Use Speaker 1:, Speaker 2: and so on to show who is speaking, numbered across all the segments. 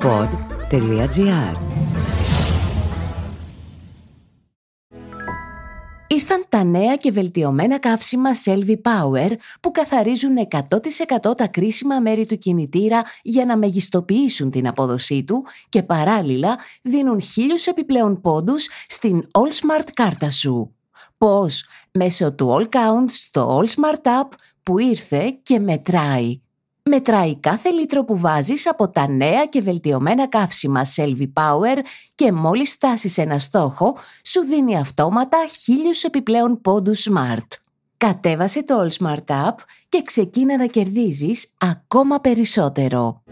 Speaker 1: pod.gr Ήρθαν τα νέα και βελτιωμένα καύσιμα Selvi Power που καθαρίζουν 100% τα κρίσιμα μέρη του κινητήρα για να μεγιστοποιήσουν την απόδοσή του και παράλληλα δίνουν χίλιους επιπλέον πόντους στην All Smart κάρτα σου. Πώς; Μέσω του All Count στο All Smart App που ήρθε και μετράει. Μετράει κάθε λίτρο που βάζεις από τα νέα και βελτιωμένα καύσιμα Selvi Power και μόλις στάσεις ένα στόχο, σου δίνει αυτόματα χίλιους επιπλέον πόντους Smart. Κατέβασε το All Smart App και ξεκίνα να κερδίζεις ακόμα περισσότερο.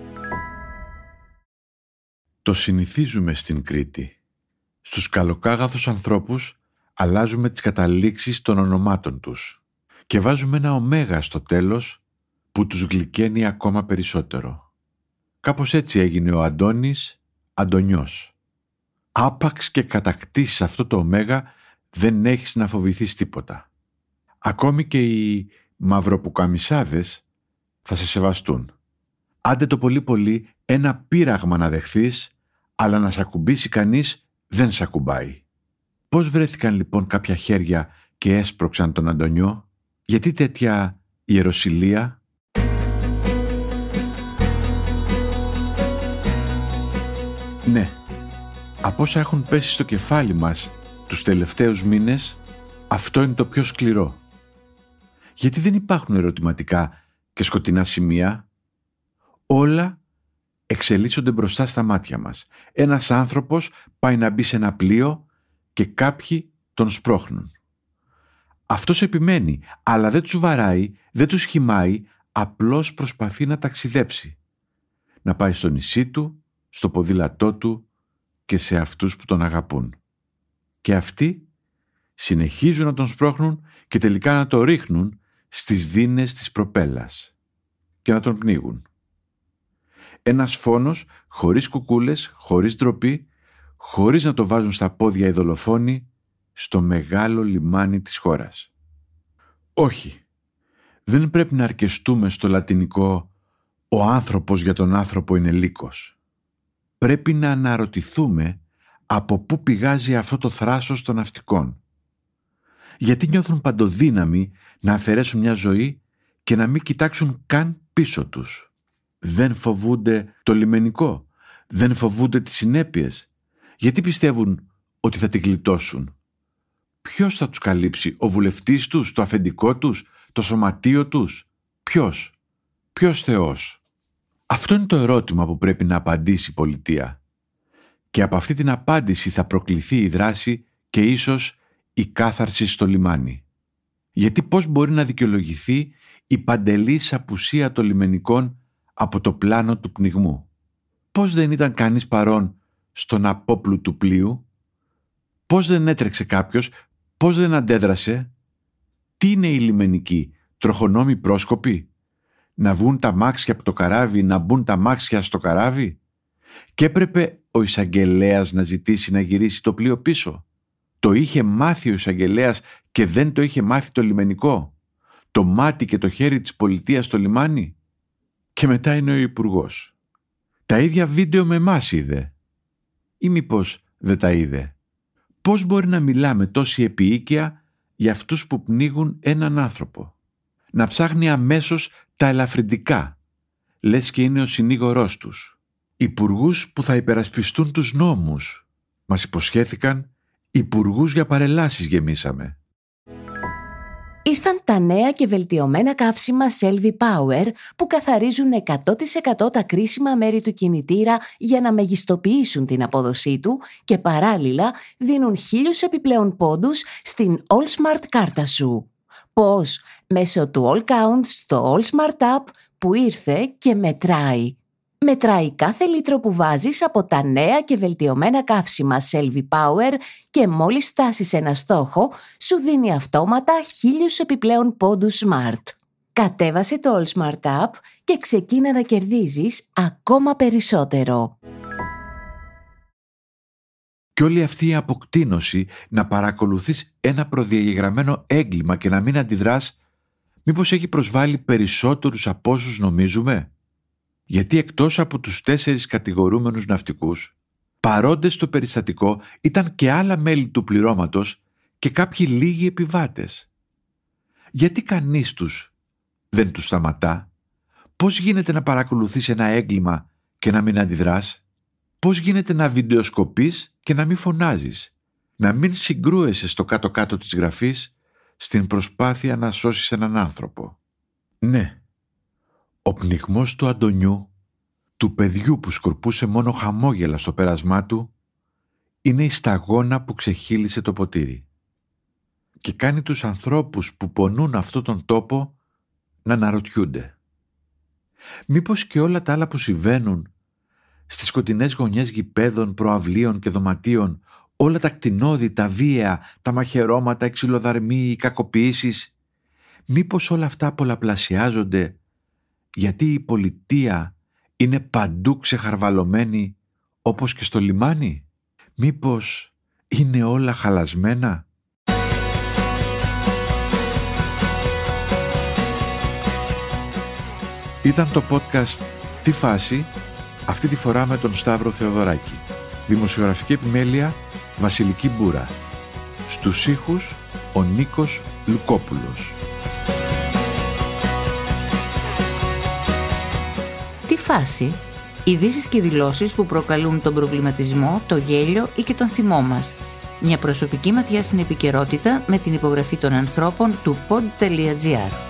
Speaker 2: Το συνηθίζουμε στην Κρήτη. Στους καλοκάγαθους ανθρώπους αλλάζουμε τις καταλήξεις των ονομάτων τους και βάζουμε ένα ωμέγα στο τέλος που τους γλυκαίνει ακόμα περισσότερο. Κάπως έτσι έγινε ο Αντώνης Αντωνιός. Άπαξ και κατακτήσεις αυτό το ωμέγα δεν έχεις να φοβηθείς τίποτα. Ακόμη και οι μαυροπουκαμισάδες θα σε σεβαστούν. Άντε το πολύ πολύ ένα πείραγμα να δεχθείς, αλλά να σε ακουμπήσει κανείς δεν σε ακουμπάει. Πώς βρέθηκαν λοιπόν κάποια χέρια και έσπρωξαν τον Αντωνιό, γιατί τέτοια ιεροσιλία; Ναι, από όσα έχουν πέσει στο κεφάλι μας τους τελευταίους μήνες, αυτό είναι το πιο σκληρό. Γιατί δεν υπάρχουν ερωτηματικά και σκοτεινά σημεία. Όλα εξελίσσονται μπροστά στα μάτια μας. Ένας άνθρωπος πάει να μπει σε ένα πλοίο και κάποιοι τον σπρώχνουν. Αυτός επιμένει, αλλά δεν τους βαράει, δεν τους χυμάει, απλώς προσπαθεί να ταξιδέψει. Να πάει στο νησί του, στο ποδήλατό του και σε αυτούς που τον αγαπούν. Και αυτοί συνεχίζουν να τον σπρώχνουν και τελικά να το ρίχνουν στις δίνες της προπέλας και να τον πνίγουν. Ένας φόνος χωρίς κουκούλες, χωρίς ντροπή, χωρίς να το βάζουν στα πόδια οι δολοφόνοι στο μεγάλο λιμάνι της χώρας. Όχι, δεν πρέπει να αρκεστούμε στο λατινικό «ο άνθρωπος για τον άνθρωπο είναι λύκος». Πρέπει να αναρωτηθούμε από πού πηγάζει αυτό το θράσος των ναυτικών. Γιατί νιώθουν παντοδύναμοι να αφαιρέσουν μια ζωή και να μην κοιτάξουν καν πίσω τους. Δεν φοβούνται το λιμενικό, δεν φοβούνται τις συνέπειες, γιατί πιστεύουν ότι θα την γλιτώσουν. Ποιος θα τους καλύψει, ο βουλευτής τους, το αφεντικό τους, το σωματείο τους; Ποιος, ποιος Θεός; Αυτό είναι το ερώτημα που πρέπει να απαντήσει η πολιτεία. Και από αυτή την απάντηση θα προκληθεί η δράση και ίσως η κάθαρση στο λιμάνι. Γιατί πώς μπορεί να δικαιολογηθεί η παντελής απουσία των λιμενικών από το πλάνο του πνιγμού; Πώς δεν ήταν κανείς παρόν στον απόπλου του πλοίου; Πώς δεν έτρεξε κάποιος, πώς δεν αντέδρασε; Τι είναι η λιμενική, τροχονόμοι πρόσκοποι; Να βγουν τα μάξια από το καράβι, να μπουν τα μάξια στο καράβι; Και έπρεπε ο εισαγγελέας να ζητήσει να γυρίσει το πλοίο πίσω. Το είχε μάθει ο εισαγγελέας και δεν το είχε μάθει το λιμενικό. Το μάτι και το χέρι της πολιτείας στο λιμάνι. Και μετά είναι ο υπουργός. Τα ίδια βίντεο με εμάς είδε ή μήπως δεν τα είδε. Πώς μπορεί να μιλάμε τόση επίοικια για αυτούς που πνίγουν έναν άνθρωπο; Να ψάχνει αμέσως τα ελαφρυντικά, λες και είναι ο συνήγορός τους. Υπουργούς που θα υπερασπιστούν τους νόμους. Μας υποσχέθηκαν υπουργούς για παρελάσεις γεμίσαμε
Speaker 1: ήρθαν τα νέα και βελτιωμένα καύσιμα Selvi Power που καθαρίζουν 100% τα κρίσιμα μέρη του κινητήρα για να μεγιστοποιήσουν την απόδοσή του και παράλληλα δίνουν χίλιους επιπλέον πόντους στην All Smart κάρτα σου. Πώς; Μέσω του All Count στο All Smart App που ήρθε και μετράει μετράει κάθε λίτρο που βάζεις από τα νέα και βελτιωμένα καύσιμα Selvi Power και μόλις στάσεις ένα στόχο, σου δίνει αυτόματα χίλιους επιπλέον πόντους Smart. Κατέβασε το All Smart App και ξεκίνα να κερδίζεις ακόμα περισσότερο.
Speaker 2: Και όλη αυτή η αποκτήνωση να παρακολουθείς ένα προδιαγεγραμμένο έγκλημα και να μην αντιδράς, μήπως έχει προσβάλει περισσότερους από όσους νομίζουμε; Γιατί εκτός από τους τέσσερις κατηγορούμενους ναυτικούς, παρόντες στο περιστατικό ήταν και άλλα μέλη του πληρώματος και κάποιοι λίγοι επιβάτες. Γιατί κανείς τους δεν τους σταματά; Πώς γίνεται να παρακολουθείς ένα έγκλημα και να μην αντιδράς; Πώς γίνεται να βιντεοσκοπείς και να μην φωνάζεις; Να μην συγκρούεσαι στο κάτω-κάτω της γραφής στην προσπάθεια να σώσεις έναν άνθρωπο; Ναι, ο πνιγμός του Αντωνιού, του παιδιού που σκορπούσε μόνο χαμόγελα στο πέρασμά του, είναι η σταγόνα που ξεχύλισε το ποτήρι και κάνει τους ανθρώπους που πονούν αυτόν τον τόπο να αναρωτιούνται. Μήπως και όλα τα άλλα που συμβαίνουν στις σκοτεινές γωνιές γηπέδων, προαυλίων και δωματίων, όλα τα κτηνόδη, τα βία, τα μαχαιρώματα, οι ξυλοδαρμοί, οι κακοποιήσεις, μήπως όλα αυτά πολλαπλασιάζονται γιατί η πολιτεία είναι παντού ξεχαρβαλωμένη όπως και στο λιμάνι; Μήπως είναι όλα χαλασμένα; Ήταν το podcast «Τι φάση» αυτή τη φορά με τον Σταύρο Θεοδωράκη. Δημοσιογραφική επιμέλεια Βασιλική Μπούρα. Στους ήχους ο Νίκος Λουκόπουλος.
Speaker 1: Τι φάση Ειδήσεις και δηλώσεις που προκαλούν τον προβληματισμό, το γέλιο ή και τον θυμό μας. Μια προσωπική ματιά στην επικαιρότητα με την υπογραφή των ανθρώπων του pod.gr. pod.gr.